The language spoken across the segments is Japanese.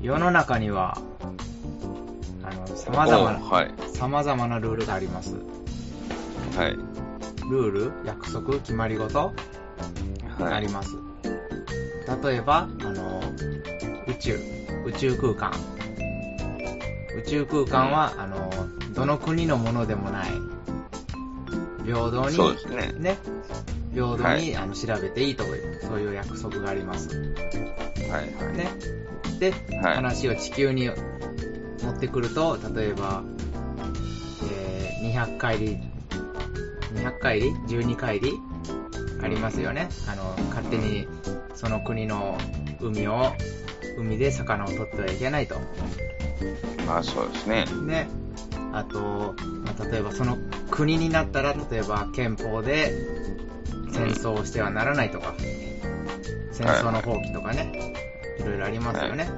世の中には、あの、様々な、おはい。様々なルールがあります。はい。ルール、約束、決まり事、はい。あります。例えば、あの、宇宙、宇宙空間。宇宙空間は、あの、どの国のものでもない、平等に、そうですね。ね、平等に、はいあの調べていいという、そういう約束があります。はいはい。ね。で、はい話を地球に持ってくると、例えば、えー200回り、200回り ?12 回り？ありますよね。あの、勝手にその国の海を、海で魚を取ってはいけないと。まあそうですね。ね。あと、まあ、例えばその国になったら、例えば憲法で戦争をしてはならないとか、戦争の放棄とかね、いろいろありますよね。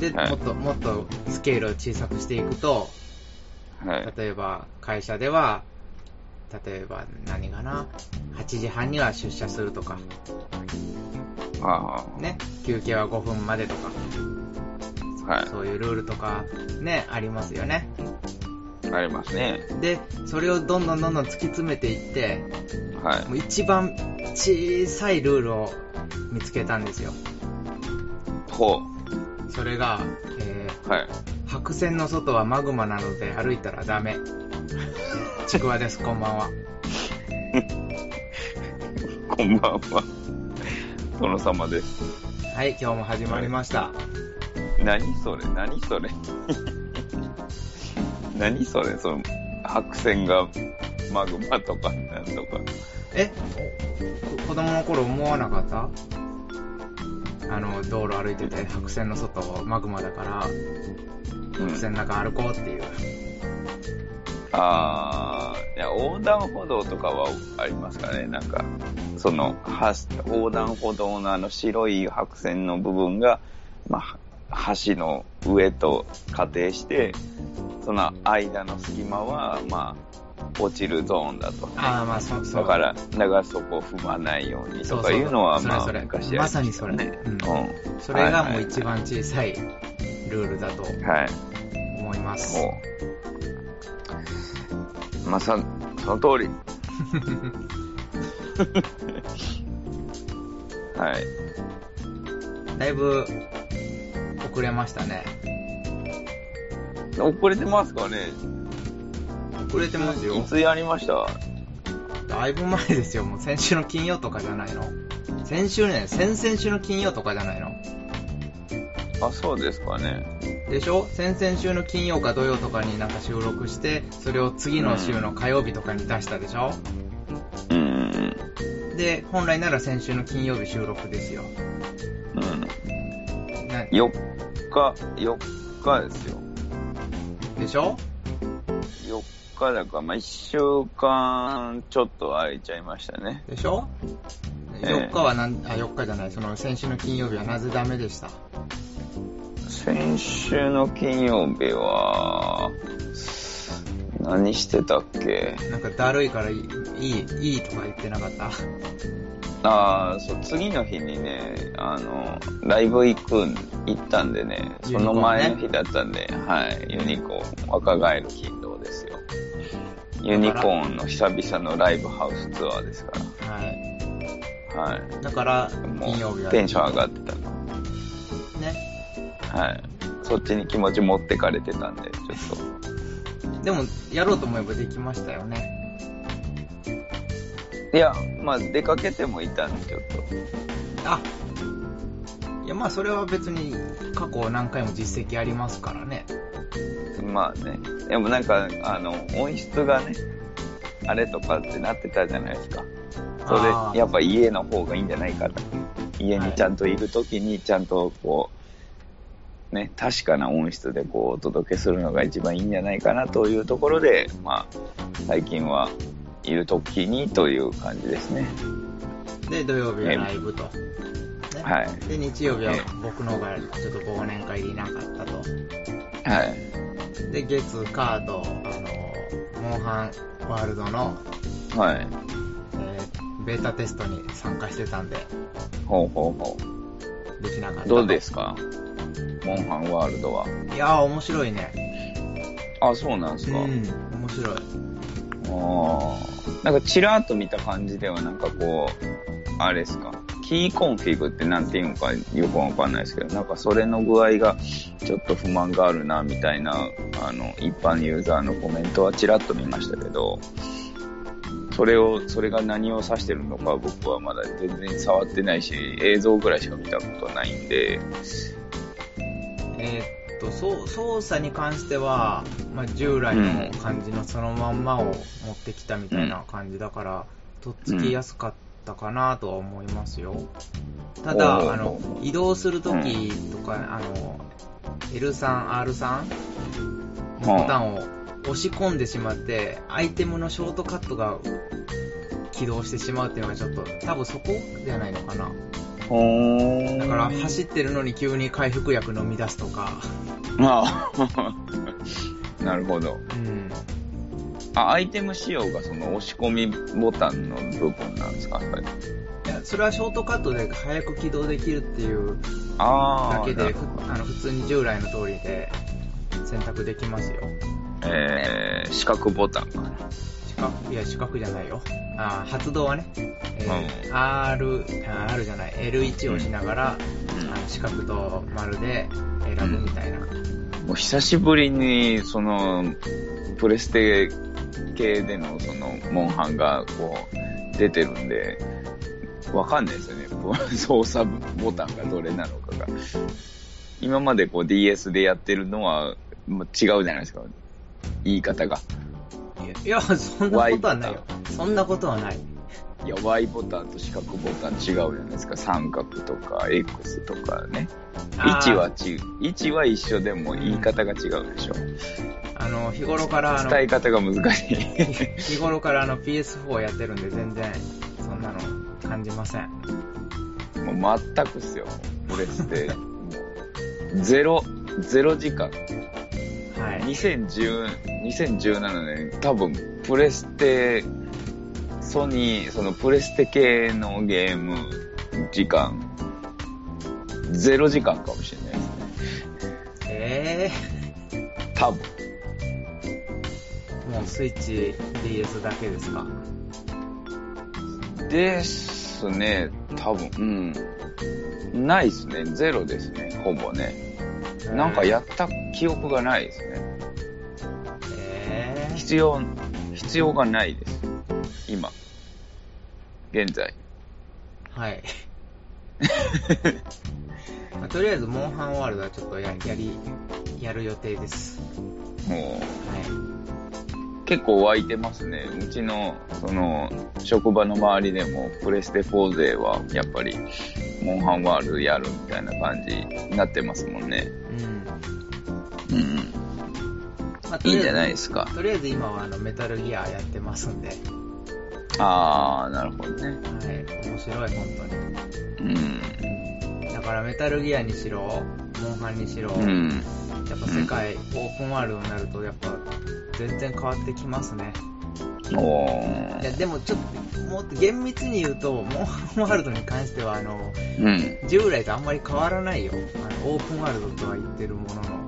で、はいもっと、もっとスケールを小さくしていくと、はい。例えば会社では、例えば何かな、8時半には出社するとか、あね、休憩は5分までとか、あ、はそういうルールとかね、ありますよね。い。ありますね。で、それをどんどんどんどん突き詰めていって、はい。もう一番小さいルールを見つけたんですよ。ほそれが、えう。はい。ー、白線の外はマグマなので歩いたらダメ。ちくわです、こんばんは。こんばんは。殿様です。はい、今日も始まりました。何？それ？何？それ？何？それ？その、白線がマグマとかなんとか。えお子供の頃思わなかった？あの、道路歩いてて白線の外マグマだから、うん白線の中歩こうっていう。あー、いや、横断歩道とかはありますかね。なんか、その、は横断歩道のあの白い白線の部分が、まあ、橋の上と仮定して、その間の隙間は、まあ、落ちるゾーンだと。ああ、まあ、そ、そう。だから、だからそこを踏まないようにとかいうのは、まあ、昔やりまさにそれね。うんうん。それがもう一番小さいルールだとはい。思います。もう。まあ、さ、その通り。はい。だいぶ遅れましたね。遅れてますかね遅れてますよい。つやりました？だいぶ前ですよ。もう先週の金曜とかじゃないの先週ね、先々週の金曜とかじゃないのあ、そうですかね。でしょ？先々週の金曜か土曜とかになんか収録して、それを次の週の火曜日とかに出したでしょ、うん。うん。で、本来なら先週の金曜日収録ですよ。な4日、4日ですよ。でしょ？4日だから、まあ、1週間ちょっと空いちゃいましたね。でしょ？ええ ?4 日はなん、あ、4日じゃない、その先週の金曜日はなぜダメでした？先週の金曜日は、何してたっけ？なんかだるいからいい、いい、いいとか言ってなかった？ああ、そう、次の日にね、あの、ライブ行くん、行ったんでね、その前の日だったんで、はい、ユニコーン、若返る金土ですよ。ユニコーンの久々のライブハウスツアーですかはい。ら、はい。だから、も金曜日は。うテンション上がってたの。ね。はい。そっちに気持ち持ってかれてたんで、ちょっでも、やろうと思えばできましたよね。と。いや、まあ出かけてもいたんで、ちょっあいや、まあ、それは別に過去何回も実績ありますからね。と。まあね。でもなんか、あの、音質がね、あれとかってなってたじゃないですか。それ、やっぱ家の方がいいんじゃないかと。家にちゃんといるときに、ちゃんとこう、ね、確かな音質でこう、お届けするのが一番いいんじゃないかなというところで、まあ、最近はいるときにという感じですね。で、土曜日はライブと。ねはい。で、日曜日はええ僕の方がちょっと忘年会でいなかったと。はい。で、月、カード、あの、モンハンワールドの、はい。えーベータテストに参加してたんで、ほうほうほできなかった。どうですか？モンハンワールドは。いやー、面白いね。あ、そうなんですか。うん、面白い。ああ。なんかチラッと見た感じではなんかこう、あれですか？キーコンフィグってなんていうのかよくわかんないですけど、なんかそれの具合がちょっと不満があるな、みたいな、あの、一般ユーザーのコメントはチラッと見ましたけど、それを、それが何を指してるのか僕はまだ全然触ってないし、映像ぐらいしか見たことないんで、えーっと、操作に関しては、まあ、従来の感じのそのまんまを持ってきたみたいな感じだから、とっつきやすかったかなとは思いますよ。ただ、あの、移動するときとか、あの、L3、R3 のボタンを押し込んでしまって、アイテムのショートカットが起動してしまうっていうのがちょっと、多分そこじゃないのかな。ほーん。だから、走ってるのに急に回復薬飲み出すとか、まあ、なるほど。うん。あ、アイテム仕様がその押し込みボタンの部分なんですかそれいや、それはショートカットで早く起動できるっていう。だけで、あの普通に従来の通りで選択できますよ。えー、四角ボタンかな。四角、いや、四角じゃないよ。あー発動はね、えー R、あ R じゃない、L1 を押しながら、うんあの四角と丸で選ぶみたいな。もう久しぶりに、その、プレステ系でのその、モンハンがこう、出てるんで、わかんないですよね。操作ボタンがどれなのかが。今までこう DS でやってるのは、まあ違うじゃないですか。言い方が。いや、そんなことはないよ。そんなことはない。いや、Y ボタンと四角ボタン違うじゃないですか。三角とか X とかね。位置はち、位置は一緒でも言い方が違うでしょ。あの、日頃から、あの、伝え方が難しい。日頃からあの PS4 やってるんで全然、そんなの感じません。もう全くっすよ。プレステ。もうゼロ、ゼロ時間。はい。2010、2017年、多分、プレステ、ソニー、そのプレステ系のゲーム時間、ゼロ時間かもしれないですね。え多分。ー、もうスイッチ DS だけですか？ですね、多分、うん。ないですね。ゼロですね。ほぼね。なんかやった記憶がないですね。えー、必要、必要がないです。今。現在。はい。まあとりあえず、モンハンワールドはちょっとややり、やる予定です。もはう、結構湧いてますね。うちの、その、職場の周りでも、プレステ4勢は、やっぱり、モンハンワールドやるみたいな感じになってますもんね。い。うん。うん。まあ、いいんじゃないですか。とりあえず今はあのメタルギアやってますんで、あー、なるほどね。はい。面白い、本うん。当に。だからメタルギアにしろ、モンハンにしろ、うん。やっぱ世界、オープンワールドになると、やっぱ全然変わってきますね。おいや、ー。でもちょっと、もっと厳密に言うと、モンハンワールドに関しては、あの、うん。従来とあんまり変わらないよ。あのオープンワールドとは言ってるものの。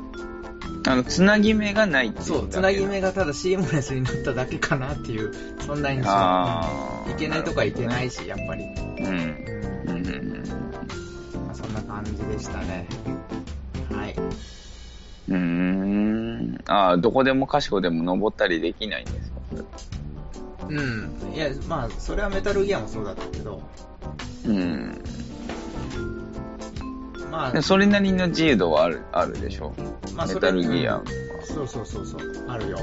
あの、つなぎ目がないっていうそう、つなぎ目がただシームレスになっただけかなっていう、そんな印象。いけないとこはいけないし、やっぱり。うん。うんうんうんうんまあ、そんな感じでしたね。はい。うーん。ああ、どこでもかしこでも登ったりできないんですか？うん。いや、まあ、それはメタルギアもそうだったけど、うん。まあで、それなりの自由度はある、あるでしょ？まあ、メタルギアは。そうそうそうそう、あるよ。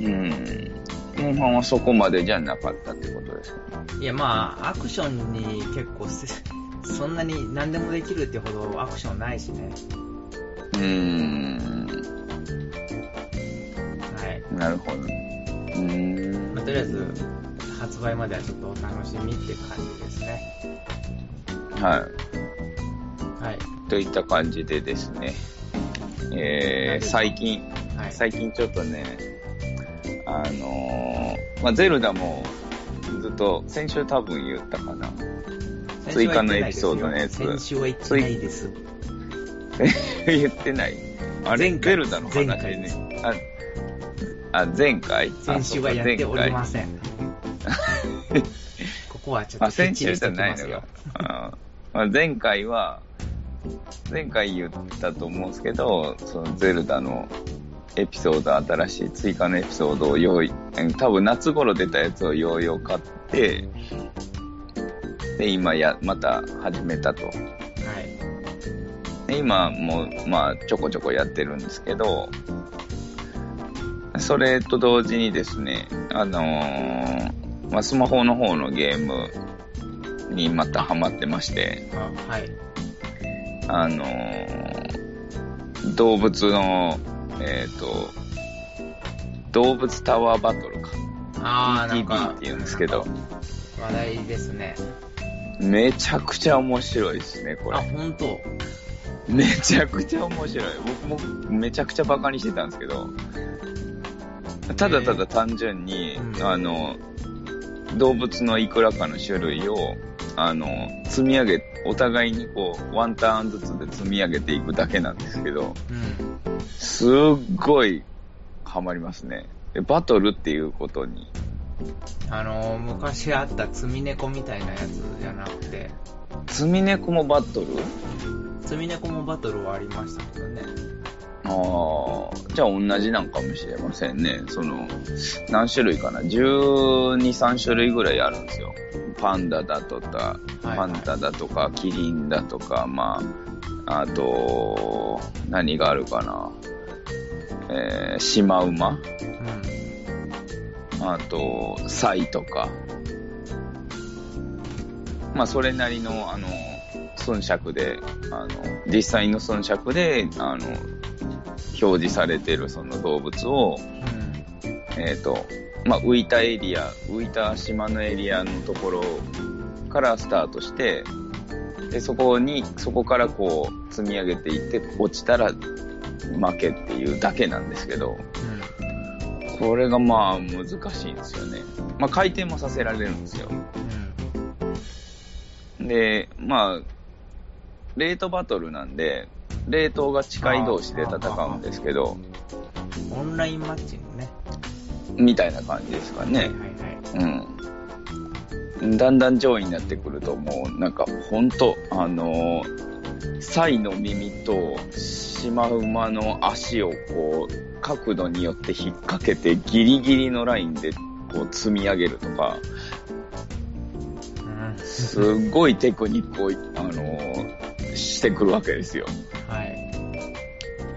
うん。モンハンはそこまでじゃなかったってことですか？いや、まあ、アクションに結構せ、そんなに何でもできるってほどアクションないしね。うーん。はい。なるほど。うーん。まあ、とりあえず、発売まではちょっとお楽しみって感じですね。はい。はい。といった感じでですね。えー、最近、はい。最近ちょっとね、あのー、まあ、ゼルダもずっと、先週多分言ったかな。追加のエピソードのやつ先週は言ってないですよ。言ってない。あれ、ゼルダの話ね。あ、あ、前回？先週はやっております。せん。ここはちょっとあ、先週じゃないのよしておき。あまあ前回は、前回言ったと思うんですけど、そのゼルダのエピソード、新しい追加のエピソードを用意、うん多分夏頃出たやつをようよう買って、で、今や、また始めたと。はい。で今も、まあ、ちょこちょこやってるんですけど、それと同時にですね、あのーまあ、スマホの方のゲームにまたハマってまして、あはい。あのー動物の、えっ、と、動物タワーバトルか。あー、なんかって言うんですけど、話題ですね。めちゃくちゃ面白いですね、こあ、れ。ほんと。めちゃくちゃ面白い。僕もめちゃくちゃバカにしてたんですけど、ただただ単純に、うんあの、動物のいくらかの種類を、あの、積み上げ、お互いにこう、ワンターンずつで積み上げていくだけなんですけど、うん。すっごいハマりますね。でバトルっていうことに。あのー、昔あった積み猫みたいなやつじゃなくて、積み猫もバトル？積み猫もバトルはありましたけどね。ああ、じゃあ同じなんかもしれませんね。その、何種類かな ?12、3種類ぐらいあるんですよ。パンダだとか、はいパンダだとか、キリンだとか、まあ、あと、何があるかなえー、シマウマうん。あと、サイとか。まあ、それなりの、あの、寸尺で、あの、実際の寸尺で、あの、表示されてるその動物を、うん。えっ、と、まあ、浮いたエリア、浮いた島のエリアのところからスタートして、で、そこに、そこからこう、積み上げていって、落ちたら負けっていうだけなんですけど、これがまあ難しいんですよね。まあ回転もさせられるんですよ。うん。で、まあ、レートバトルなんで、レートが近い同士で戦うんですけど、うん。オンラインマッチングね。みたいな感じですかね。はいはいはい。うん。だんだん上位になってくると、もうなんかほんと、あのー、サイの耳とシマウマの足をこう、角度によって引っ掛けてギリギリのラインでこう積み上げるとか、うん。すっごいテクニックを、あのーしてくるわけですよ。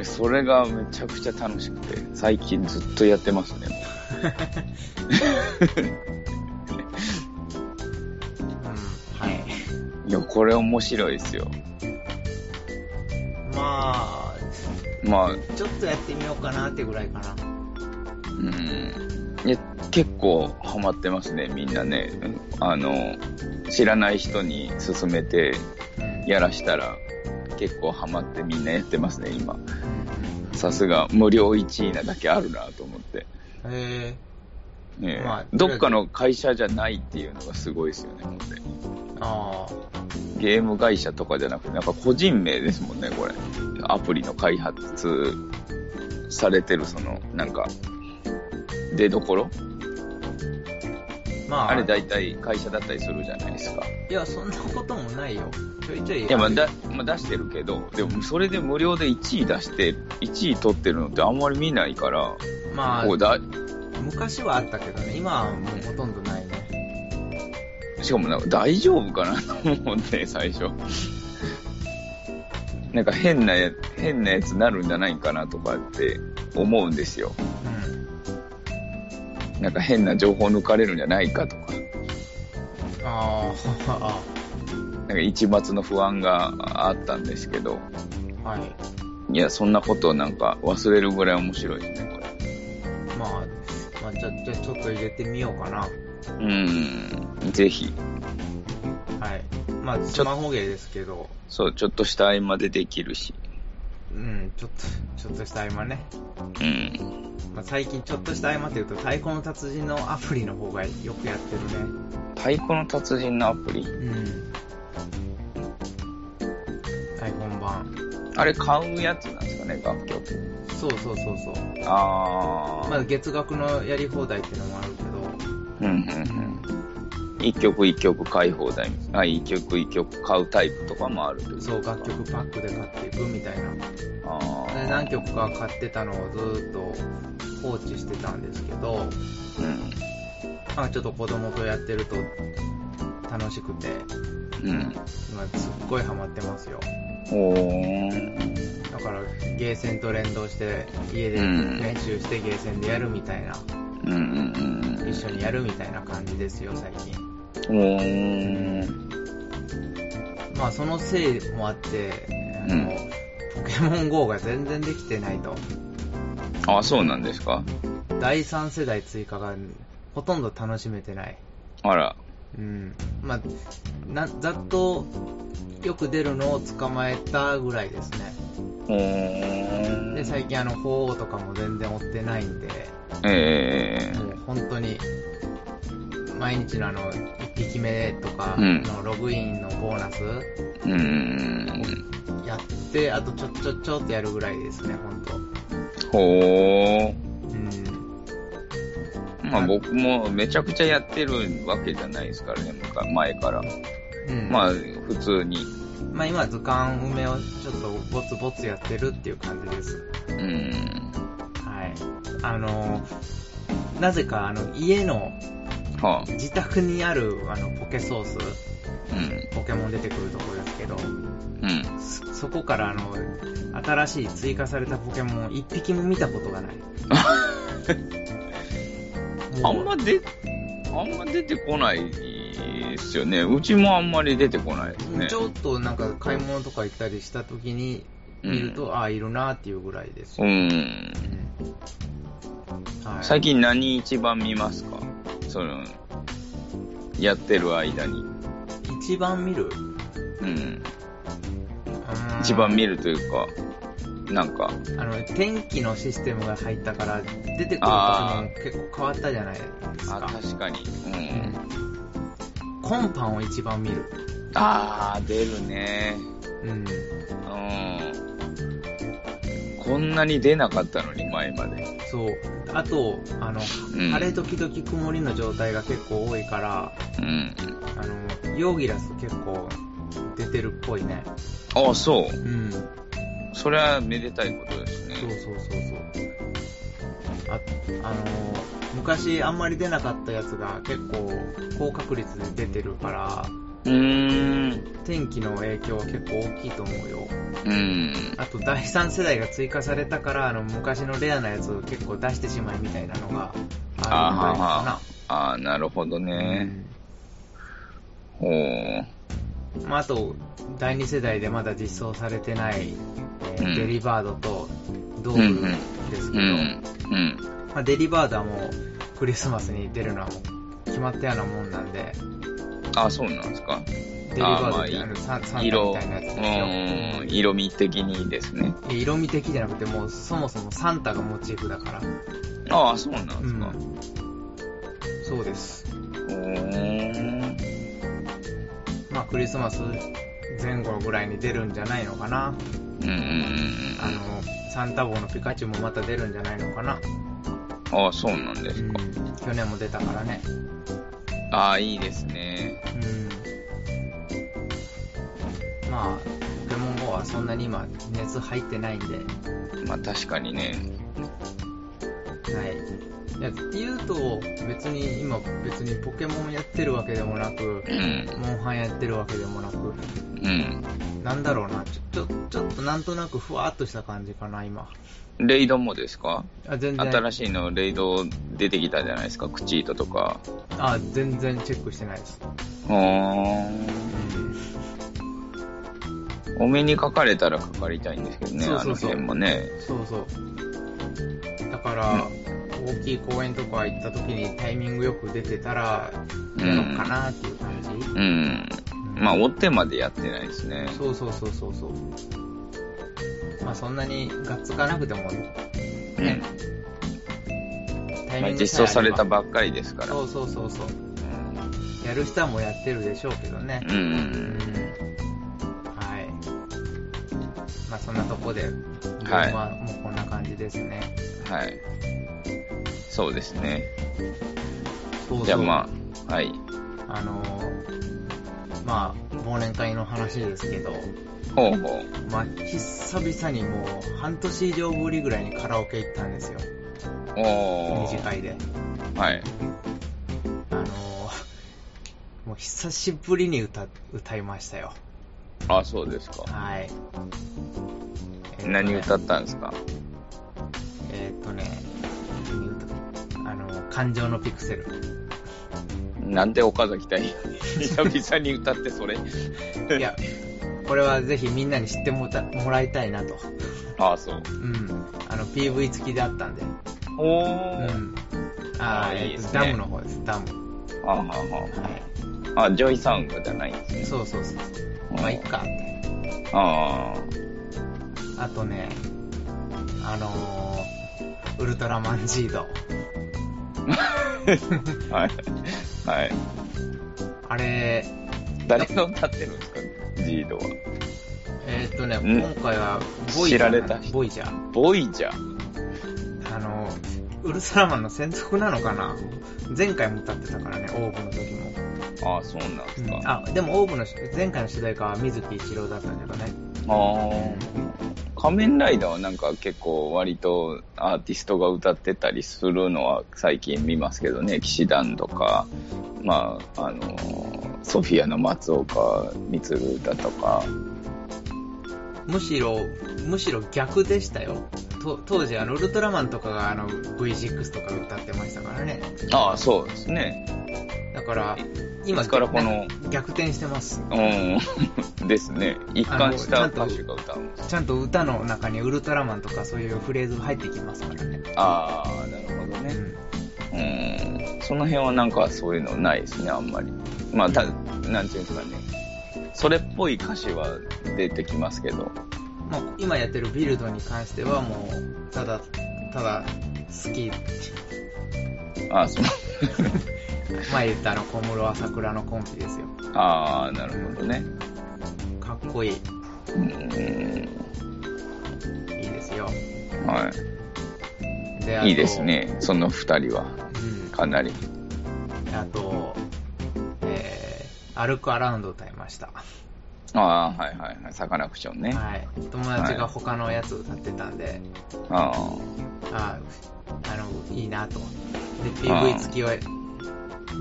はい。それがめちゃくちゃ楽しくて、最近ずっとやってますね。うん。はい。いや、これ面白いですよ。まあ、まあ、ちょっとやってみようかなってぐらいかな。うん。いや、結構ハマってますね、みんなね。あの、知らない人に勧めてやらしたら、結構ハマってみんなやってますね、今。さすが無料1位なだけあるなと思って。へねえまあどっかの会社じゃないっていうのがすごいですよね、ほんで。え。あゲーム会社とかじゃなくて、なんか個人名ですもんね、これ。アプリの開発されてる、その、なんか、出どころ？あ。まあ、あれ大体会社だったりするじゃないですか。いや、そんなこともないよ。ちょいちょい。いや、まあ、だ、まあ、出してるけど、でも、それで無料で1位出して、1位取ってるのってあんまり見ないから、まあこう、だ、昔はあったけどね、今はもうほとんどないね。しかもなんか大丈夫かなと思って、最初。なんか変なや、変なやつなるんじゃないかなとかって思うんですよ。うん。なんか変な情報抜かれるんじゃないかとか。ああ、なんか一抹の不安があったんですけど、はい。いや、そんなことをなんか忘れるぐらい面白いですね、これ。まあ、まあ、じゃ、じゃ、ちょっと入れてみようかな。うん、ぜひ。はい。まあ、スマホゲーですけど、そう、ちょっとした合間でできるし。うん、ちょっと、ちょっとした合間ね。うん。まあ、最近ちょっとした合間っていうと、太鼓の達人のアプリの方がよくやってるね。太鼓の達人のアプリ？うん。あれ買うやつなんですかね、楽曲。そうそうそうそう。あー。まあ月額のやり放題っていうのもあるけど、うんうんうん。一曲一曲買い放題。あ、一曲一曲買うタイプとかもあるというそう、楽曲パックで買っていくみたいな。あで何曲か買ってたのをずーっと放置してたんですけど、ー。うん。まあちょっと子供とやってると楽しくて、うん。今すっごいハマってますよ。だからゲーセンと連動して家でうん練習してゲーセンでやるみたいな、うんうんうん。一緒にやるみたいな感じですよ、最近。おー。まあそのせいもあって、あのうんポケモン GO が全然できてないと。あ、そうなんですか？第3世代追加がほとんど楽しめてない。あら。うん。まあ、な、ざっとよく出るのを捕まえたぐらいですね。で、最近あの、鳳凰とかも全然追ってないんで、えもう本当に、毎日のあの、1匹目とかうんのログインのボーナスー。うーん。やって、あとちょちょちょってやるぐらいですね、本当ほー。うん。まあ僕もめちゃくちゃやってるわけじゃないですからね、前から。うん。まあ普通に。まあ今図鑑埋めをちょっとボツボツやってるっていう感じです。うん。はい。あの、なぜかあの家のはあ。自宅にあるあのポケソース、うん。ポケモン出てくるところですけど、うん。そそこからあの、新しい追加されたポケモン一匹も見たことがない。あんまで、あんま出てこないですよね。うちもあんまり出てこないですねち。ょっとなんか買い物とか行ったりした時に見ると、ああ、いるなっていうぐらいですよ。うん。はい、最近何一番見ますか？その、やってる間に。一番見る？うん。うん一番見るというか、なんか、あの、天気のシステムが入ったから、出てくるポケモン結構変わったじゃないですあ、か。確かに。うん。うん。コンパンを一番見る。あー、出るね。うん。うん。こんなに出なかったのに、前まで。そう。あと、あの、うん晴れ時々曇りの状態が結構多いから、うん。あの、ヨーギラス結構出てるっぽいね。あ、そう。うん。それはめでたいことですね。そうそうそうそう。あ、あのー昔あんまり出なかったやつが結構高確率で出てるから、うーん。天気の影響は結構大きいと思うよ。うん。あと第3世代が追加されたから、あの昔のレアなやつを結構出してしまいみたいなのがあるんじゃなあー、なるほどな。ね。ほう。うんまあ、あと、第2世代でまだ実装されてない、デリバードとドうんールですけど。まあ、デリバードはもうクリスマスに出るのはもう決まったようなもんなんで、あ、そうなんですか。デリバードってあのサンタみ色、たいなやつですよ。うん、色味的にですね。色味的じゃなくて、もうそもそもサンタがモチーフだから。ああ、そうなんですか。うんそうです。うーん。まあクリスマス前後ぐらいに出るんじゃないのかな。うんうんうんあの、サンタ号のピカチュウもまた出るんじゃないのかな。うん。ああ、そうなんですうんか。去年も出たからね。ああ、いいですね。うん。まあ、ポケモン GO はそんなに今熱入ってないんで、まあ確かにね。はい。いや、っていうと、別に今別にポケモンやってるわけでもなくう、ん。モンハンやってるわけでもなく、うん。なんだろうな、ちょ、ちょ、ちょっとなんとなくふわっとした感じかな、今。レイドもですか？あ、全然、新しいのレイド出てきたじゃないですか？クチートとか。あ、全然チェックしてないです。うーん。お目にかかれたらかかりたいんですけどね、そうそうそうあの辺もね。そうそう。だから、大きい公園とか行った時にタイミングよく出てたら、やろうかなっていう感じ？うん。うんまあ、追ってまでやってないですね。そうそうそうそうそう。まあそんなにがっつかなくても、うん。ね、タイまあ、ミング実装されたばばっかりですから。そうそうそうそう。やる人はもうやってるでしょうけどね。うん。うんうんはい。まあそんなとこで、僕はいはもうこんな感じですね。はい。そうですね。そうそうじゃあまあ、はい。あのーまあ、忘年会の話ですけど、ほうほまあ、久々にもう半年以上ぶりぐらいにカラオケ行ったんですよ。う。おー。二次会で。はい。あのーもう久しぶりに歌、歌いましたよ。あ、そうですか。はい。えーとね何歌ったんですか？えーっとね、感情のピクセル。なんで岡崎体久々に歌ってそれ？いや、これはぜひみんなに知ってもらいたいなと。ああ、そう。うん。あの、PV 付きであったんで。おうー。ん。ああーいいですねダムの方です、 DAM。あはははい。あ、 JOYSOUND じゃないんですね。そうそうそう。まあ、いっかって。ああとね、あのー、ウルトラマンジード。あ。はい。はい。あれ、誰が歌ってるんですか？ジードは。えーっとね、ん今回はボイジャー知られた人ボイジャー。ボイジャー？あの、ウルトラマンの専属なのかな？前回も歌ってたからね、オーブの時も。ああ、そうなんですか。あ、でもオーブのし前回の主題歌は水木一郎だったんだけどね。ああ。仮面ライダーはなんか結構割とアーティストが歌ってたりするのは最近見ますけどね、騎士団とか、まあ、あの、ソフィアの松岡充だとか、むしろ、むしろ逆でしたよ。と当時、あの、ウルトラマンとかがあの V6 とか歌ってましたからね。ああ、そうですね。だから、今、からこの逆転してます。うん。ですね。一貫した歌手が歌うんです。ちゃんと歌の中にウルトラマンとかそういうフレーズ入ってきますからね。ああ、なるほどうね。ん。うん。その辺はなんかそういうのないですね、あんまり。まあ、た、なんていうんですかね。それっぽい歌詞は出てきますけど。まあ、今やってるビルドに関してはもう、ただ、ただ、好き。ああ、そう。前言ったあの、小室朝倉のコンピですよ。ああ、なるほどね。かっこいい。いうん。いですよ。はい。いいです。ね。その二人は。うん。かなり。あと、えー、歩くアラウンド歌いました。ああ、はいはいはい。サカナクションね。はい。友達が他のやつ歌ってたんで、あああの、いいなと。で、あ PV 付きを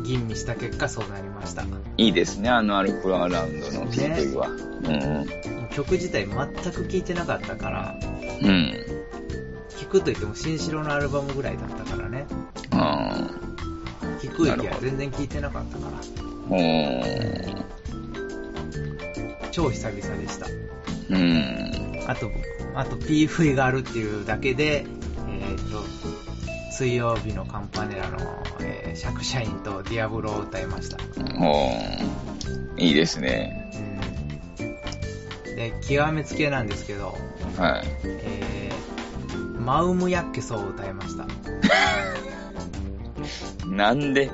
吟味した結果そうなりました。あ。いいですね。あのアルクアラウンドの PV は。うん。曲自体全く聴いてなかったから、うん。聴くと言っても新城のアルバムぐらいだったからね。あ聴く域は全然聴いてなかったから、あ。うん。超久々でした。うん。あと、あと PV があるっていうだけで、えっ、と、水曜日のカンパネラの、えー、釈社員とディアブロを歌いました。おいいですね。うん。で、極めつけなんですけど、はい。えー、マウムヤッケソを歌いました。なんで、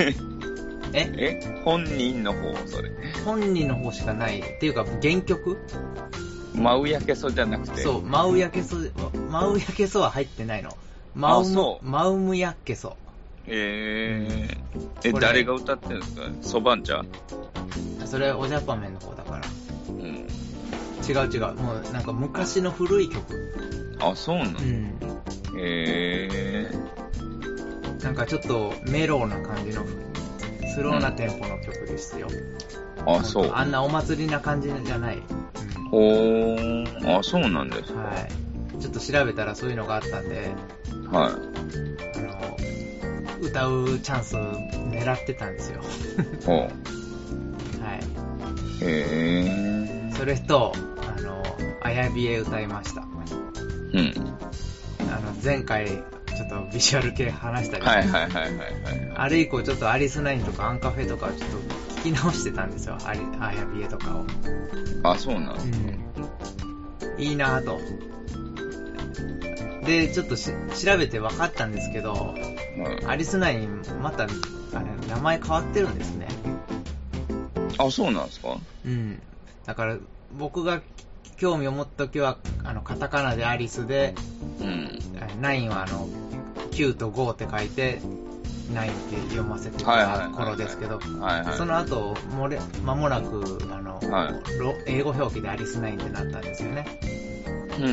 え？え？本人の方、それ。本人の方しかない。っていうか、原曲？真うやけそじゃなくて。そう、マウヤケソ、マウヤケソは入ってないの。マウムマウムヤッケソ。えー、え、誰が歌ってるんですか？そばんちゃんそれ、おジャパメンの方だから。うん。違う違う。もう、なんか昔の古い曲。あ、そうなのうん。えなんかちょっとメローな感じの、スローなテンポの曲ですよ。ー、あ、そう。あんなお祭りな感じじゃない。うん。ほー、あ、そうなんですか。はい。ちょっと調べたらそういうのがあったんで、はあの、歌うチャンス狙ってたんですよ。い。ほう。はい。へー。それと、あの、あやびえ歌いました。うん。あの、前回、ちょっとビジュアル系話したりはいはいはいはいはい。あれ以降ちょっとアリスナインとかアンカフェとかちょっと聞き直してたんですよ。あやびえとかを。あ、そうなんですうん。いいなぁと。で、ちょっとし調べて分かったんですけど、か。アリスナインまた、あれ、名前変わってるんですね。あ、そうなんですか？うん。だから、僕が興味を持った時は、あの、カタカナでアリスで、うん。9はあの、9と5って書いて、9って読ませてた頃ですけど。その後、もれ、間もなく、あの、はろ英語表記でアリス9ってなったんですよね。うんうんう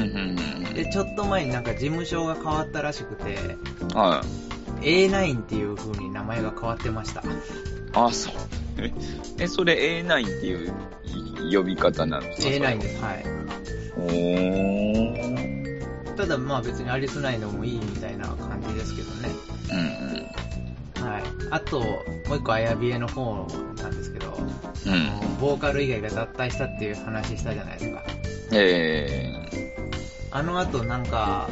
んで、ちょっと前になんか事務所が変わったらしくて、うん。はい。A9 っていう風に名前が変わってました。あ、そう。ええ、それ A9 っていう呼び方なんですか？A9 です。はい。おー。ただまあ別にアリス9でもいいみたいな感じですけどね。うんはい。あと、もう一個あやびえの方なんですけど、うん。ボーカル以外が脱退したっていう話したじゃないですか。えあの後なんか、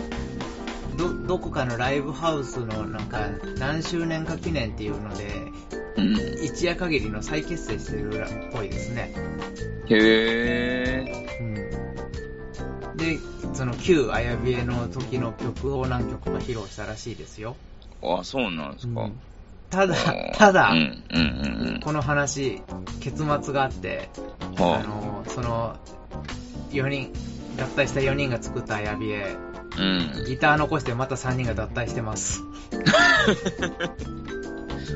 ど、どこかのライブハウスのなんか何周年か記念っていうので、ー。うん。一夜限りの再結成してるっぽいですね。へうん。で、その旧あやびえの時の曲を何曲か披露したらしいですよ。ー。あ、そうなんですか。うんただただ、この話、結末があって、あの、その、4人、脱退した4人が作ったあやびえ、あ、うん。ギター残してまた3人が脱退してます。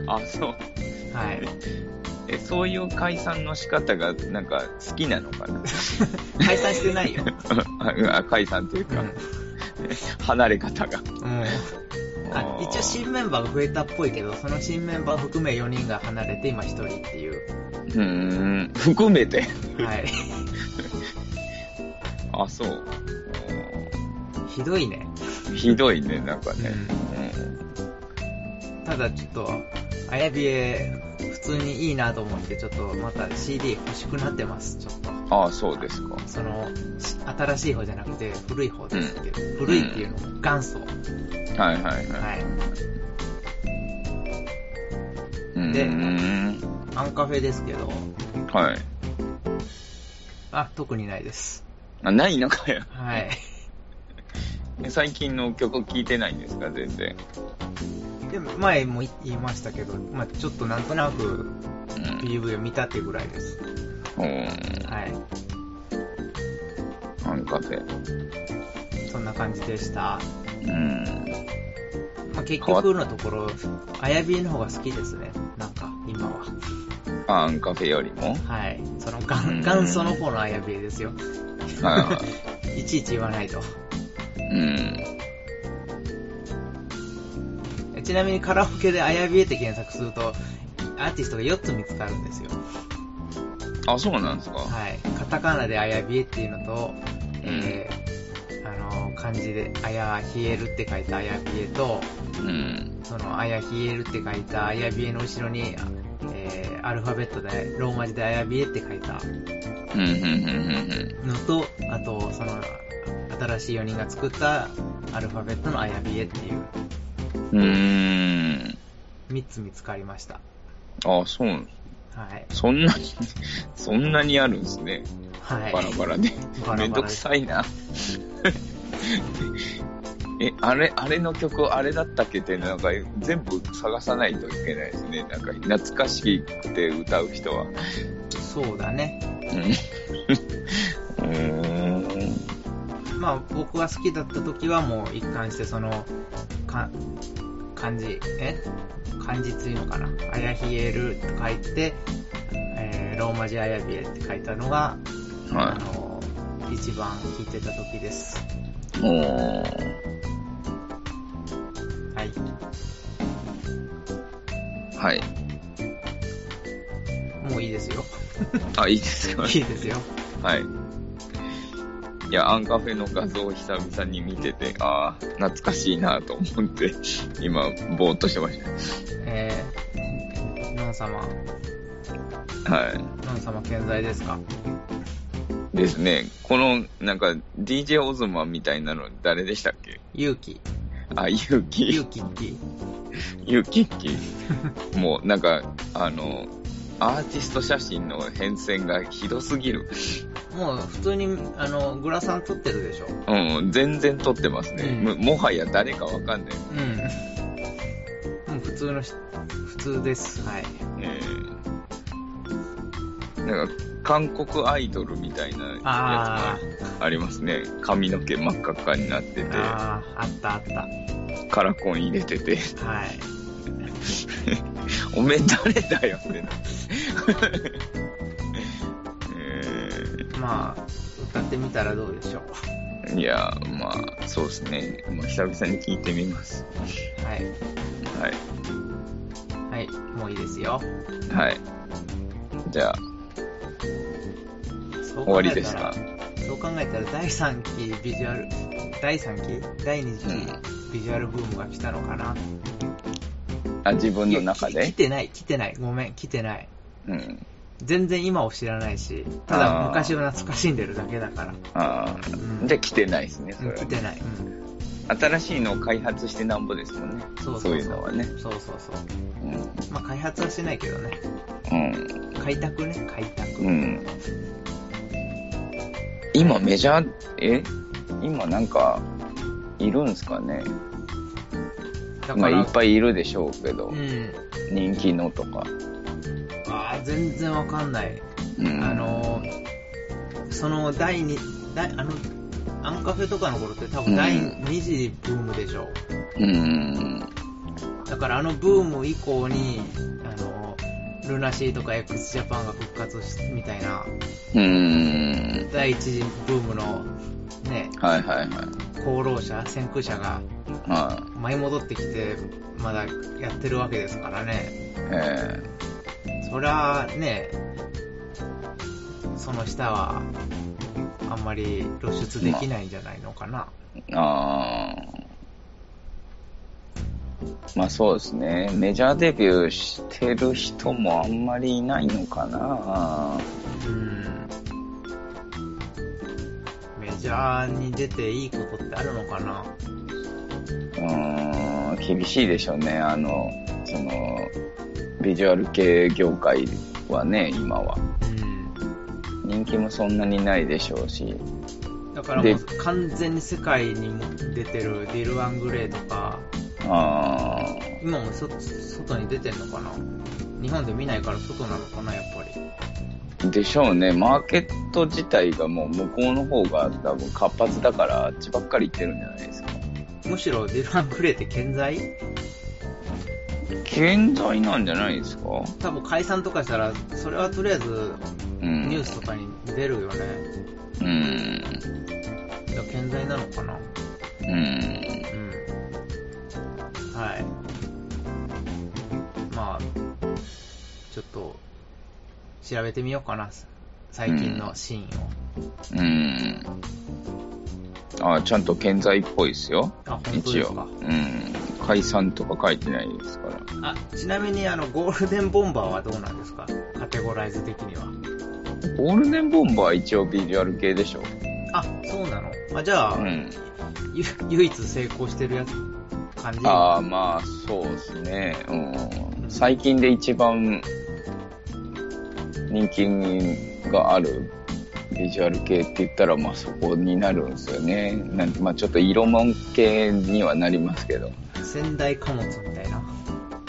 あ、そう。はい。え、そういう解散の仕方が、なんか、好きなのかな？解散してないよ。あ解散というか、うん。離れ方が。うん。あ一応新メンバーが増えたっぽいけど、その新メンバー含め4人が離れて今1人っていう。うーん、含めて。はい。あ、そう。ひどいね。うんひどいね、なんかね。ただちょっと、あやびえ、普通にいいなと思って、ちょっとまた CD 欲しくなってます、ちょっと。うん、あ、そうですか。その、し新しい方じゃなくて、古い方ですけど、古いっていうのも元祖。はいはいはい。はい。うーでん。アンカフェですけど、はい。あ、特にないです。あ、ないのかよ。はい。最近の曲聴いてないんですか、全然。でも、前も言いましたけど、まあちょっとなんとなくうん。PV を見たってぐらいです。うん。はい。アンカフェ。そんな感じでした。うん。まあ、結局のところ、あやびえの方が好きですね。なんか、今は。あアンカフェよりもはい。そのうん元元祖の方のあやびえですよ。はいちいち言わないと。い。うん。えちなみにカラオケであやびえって検索すると、アーティストが4つ見つかるんですよ。あ、そうなんですか。はい。カタカナであやびえっていうのと、えー、あの、漢字であやひえるって書いたあやびえと、うん。そのあやひえるって書いたあやびえの後ろに、えー、アルファベットで、ローマ字であやびえって書いたのと、あと、その、新しい4人が作ったアルファベットのあやびえっていううーん。3つ見つかりました。あ、そうなんです。はい。そんなに、そんなにあるんですね。はい。バラバラで。バラバラめんどくさいな。え、あれ、あれの曲、あれだったっけって、なんか、全部探さないといけないですね。なんか、懐かしくて歌う人は。そうだね。うん。うーん。まあ、僕が好きだった時はもう一貫してその、か、漢字、え？漢字っていうのかな？あやひえるって書いて、えー、ローマ字あやびえって書いたのが、あはの、一番聴いてた時です。い。おー。はい。はい。もういいですよ。あ、いいですか いいですよ。はい。いや、アンカフェの画像を久々に見てて、ああ、懐かしいなと思って、今、ぼーっとしてましえー、ノン様、た。はノン様健在ですか？い。ですね。この、なんか、DJ オズマみたいなの誰でしたっけ？勇気。あ、ゆうき。勇気って。ゆうきっき。もう、なんか、あの、アーティスト写真の変遷がひどすぎる。もう普通に、あの、グラサン撮ってるでしょ。うん、全然撮ってますね。うんももはや誰かわかんない。うん。もう普通のし、普通です。はい。えーなんか、韓国アイドルみたいなやつあがありますね。髪の毛真っ赤っかになってて、ああ、あったあった。カラコン入れてて、はい。おめえ誰だよってな。えまあ、歌ってみたらどうでしょう。ーいや、まあ、そうですね。まあ、久々に聞いてみます。はい。はい。はい、もういいですよ。はい。じゃあ、終わりですか？そう考えたら第3期ビジュアル、第3期？第2期ビジュアルブームが来たのかな。あ、自分の中いやき来でてない、来てない。ごめん、来てない。うん。全然今を知らないし、ただ昔を懐かしんでるだけだから。あうんあ、じゃあ来てないですね、それはうん来てない。うん。新しいのを開発してなんぼですもんね。そうそうそう。いうのはね。そうそうそう。うん。まあ開発はしないけどね。うん。開拓ね、開拓。うん。今メジャー、え？今なんか、いるんすかね？まあいっぱいいるでしょうけど、うん。人気のとか。ああ、全然わかんない。うん。あのー、その第二、第、あの、アンカフェとかの頃って多分第うん2次ブームでしょ。うん。だからあのブーム以降に、あのー、ルナシーとか x ジャパンが復活し、みたいな、うん。第一次ブームの、ね、はいはいはい。功労者、先駆者がは舞い戻ってきて、まだやってるわけですからね。い。えそりゃあね、その下は、あんまり露出できないんじゃないのかな。ー、あーまあそうですね。メジャーデビューしてる人もあんまりいないのかな。うん。メジャーに出ていいことってあるのかなうーん、厳しいでしょうね。あの、その、ビジュアル系業界はね、今は。気もそんなにないでしょうし。だからもでう完全に世界にも出てるディル・ワングレイとか、あ今もそ外に出てんのかな？日本で見ないから外なのかな、やっぱり。ーでしょうね。マーケット自体がもう向こうの方が多分活発だから、あっちばっかり行ってるんじゃないですか。むしろディル・ワングレイって健在？健在なんじゃないですか？多分解散とかしたら、それはとりあえずうん。ニュースとかに出るよね。うん。じゃあ健在なのかなうん。うん。はい。まあ、ちょっと、調べてみようかな。最近のシーンを。うん。あ、ちゃんと健在っぽいですよ。あ、本当一応ですか。。うん。解散とか書いてないですから。あ、ちなみにあの、ゴールデンボンバーはどうなんですか？カテゴライズ的には。ゴールデンボンバーは一応ビジュアル系でしょ。あ、そうなの？あ、じゃあ、うん。ゆ唯一成功してるやつ、感じ？ああ、まあ、そうですね。うん。最近で一番人気があるビジュアル系って言ったら、まあそこになるんですよね。なんまあちょっと色物系にはなりますけど。仙台貨物みたいな？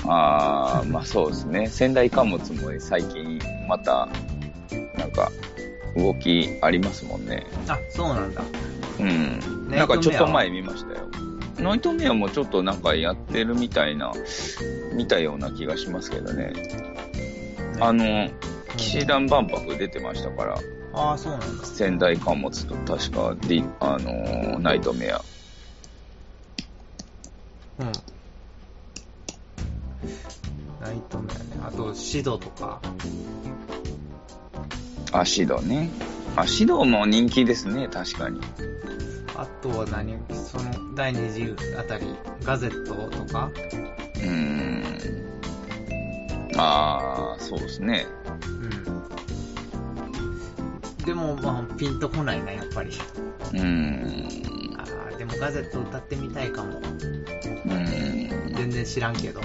ああ、まあそうですね。仙台貨物も最近また、なんか、動きありますもんね。あ、そうなんだ。うん。なんかちょっと前見ましたよ。ナイトメアもちょっとなんかやってるみたいな、見たような気がしますけどね。あの、騎士団万博出てましたから、ああ、そうなんだ。仙台貨物と確か、ディあの、ナイトメア。うん。ナイトメアね。あと、シドとか。アシドね。アシドも人気ですね、確かに。あとは何？その、第二次あたり、ガゼットとか？うーん。ああ、そうですね。うん。でも、まあ、ピンとこないな、やっぱり。うーん。ああ、でもガゼット歌ってみたいかも。うーん。全然知らんけど。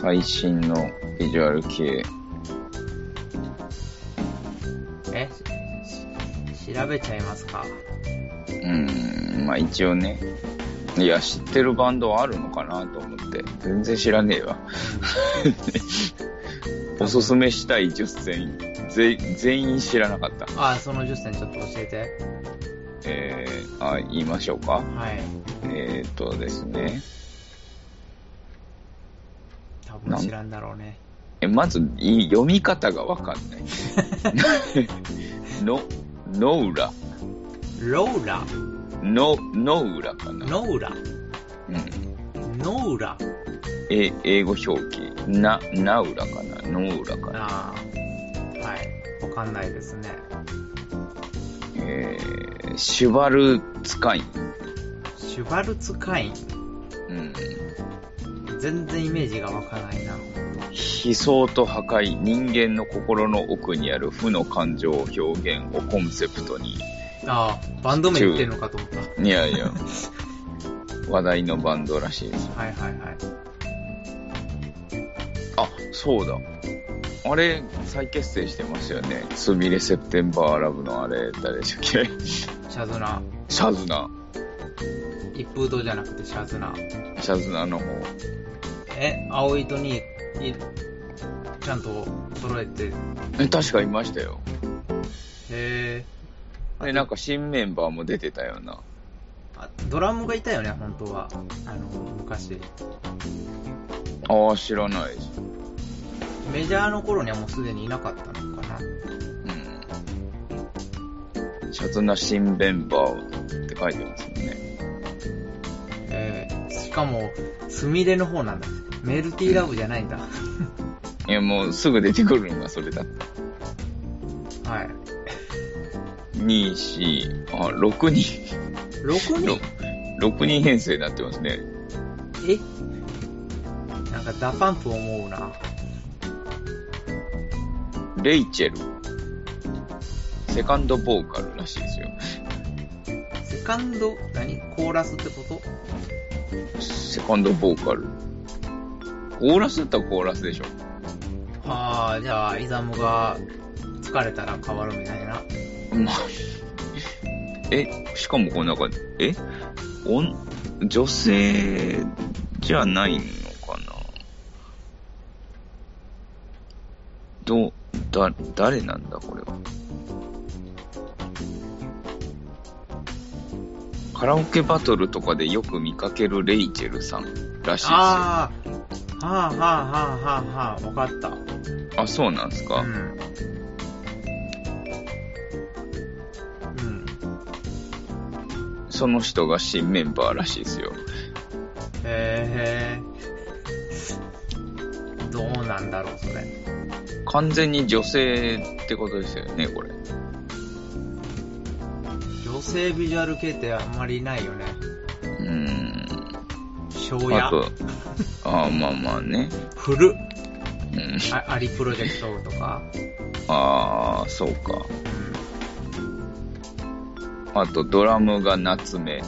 最新のビジュアル系。え？し調べちゃいますか？うーん。まあ一応ね。いや、知ってるバンドあるのかなと思って。全然知らねえわ。おすすめしたい10選、ぜ全員知らなかった。あ、その10選ちょっと教えて。えー、あ、言いましょうか。はい。えーっとですね。だろうね。え、まず、い読み方がわかんない。の、ノウラ。ローラ、の、ノウラかな。ノーラ、うん。ノーラ。え、英語表記。な、ナウラかな。ノウラかな。ああ。はい。わかんないですね。えー、シュバルツカイン。シュバルツカイン。うん。全然イメージがわかないな。悲壮と破壊、人間の心の奥にある負の感情表現をコンセプトに。ああ、バンド名言ってんのかと思った。いやいや、話題のバンドらしいです。はいはいはい。あ、そうだ。あれ、再結成してますよね。スミレセプテンバーラブのあれ、誰でしたっけ？シャズナ。シャズナ。一風堂じゃなくてシャズナ。シャズナの方。え、青糸に、いちゃんと揃えて、へえ確かいましたよ。え。で、なんか新メンバーも出てたような。あドラムがいたよね、本当は。あの、昔。ああ、知らないです。メジャーの頃にはもうすでにいなかったのかな。うん。シャズナ新メンバーって書いてますもんね。えー、しかも、スミレの方なんだ。メルティーラブじゃないんだ。いや、もうすぐ出てくるのがそれだった。はい。2、4、あ、6人。6人？6人編成になってますね。え？なんか DA PUMP 思うな。レイチェル。セカンドボーカルらしいですよ。セカンド、何？コーラスってこと？セカンドボーカル。コーラスだったらコーラスでしょ。はあ、じゃあ、 IZAM が疲れたら変わるみたいな。まあ、え、しかもこの中、え？おん、女性じゃないのかな？ど、だ、誰なんだこれは？カラオケバトルとかでよく見かけるレイチェルさんらしいですよ。ああ、はあはあはあはあはあ、わかった。あ、そうなんですか、うん。うん。その人が新メンバーらしいですよ。へえ。どうなんだろう、それ。完全に女性ってことですよね、これ。女性ビジュアル系ってあんまりいないよね。うーん。庄屋あ、と、ああ、まあまあね。フル、うん。あアリプロジェクトとか。ああ、そうか。うあと、ドラムが夏目。ん。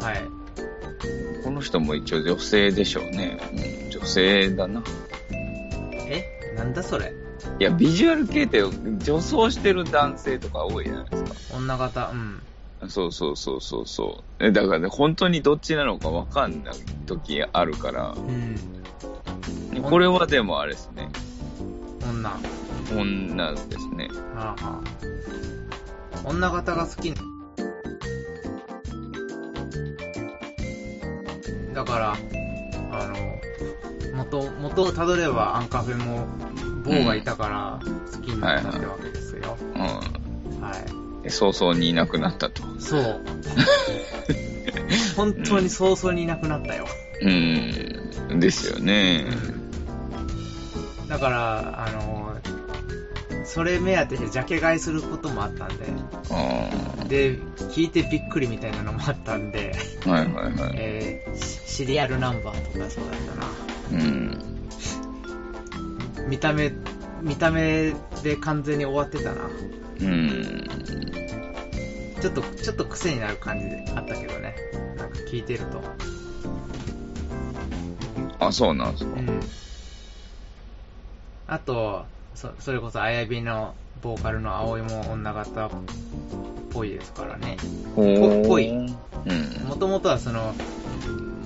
はい。この人も一応女性でしょうね。うん、女性だな。え？なんだそれ？いや、ビジュアル系って女装してる男性とか多いじゃないですか。女型、うん。そうそうそうそうそう。えだからね、本当にどっちなのかわかんない時あるから。うん。これはでもあれですね。女。は女ですね。あはあ。女型が好き。だから、あの、元、元をたどればアンカフェも、棒がいたから好きになったってわけですよ。うん。はい。で早々にいなくなったと。そう。本当に早々にいなくなったよ。うん。ですよね。だから、あの、それ目当てでジャケ買いすることもあったんで、あで、聞いてびっくりみたいなのもあったんで、あ。はいはいはい。えーシシリアルナンバーとかそうだったな。うん。見た目、見た目で完全に終わってたな。うん。ちょっと、ちょっと癖になる感じであったけどね。なんか聞いてると。あ、そうなんですか。うん。あと、そそれこそ、あやびのボーカルの葵も女型っぽいですからね。おーぽいうん。もともとはその、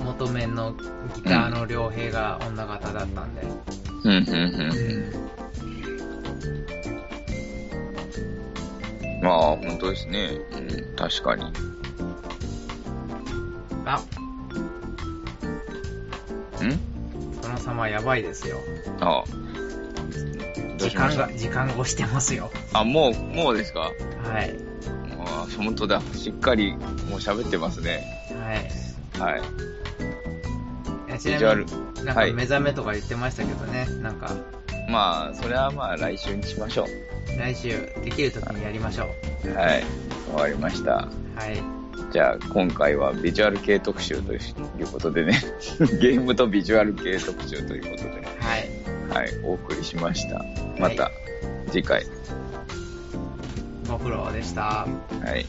元面のギターの良平が女型だったんで。うん、うん、ううん。ん。まあ、本当ですね。うん、確かに。あ、ん？その様やばいですよ。ああ。時間が、時間越してますよ。あ、もう、もうですか？はい。あ本当だ。しっかり、もう喋ってますね。はい。はい。いやちなみに、なんはいか目覚めとか言ってましたけどね。なんか、まあ、それはまあ、来週にしましょ来週できる時にやりましょう。う。はい。わかりました。はい。じゃあ、今回はビジュアル系特集ということでね、ゲームとビジュアル系特集ということで、はい。はい、お送りしました。また、次回。ご苦労でした。はい。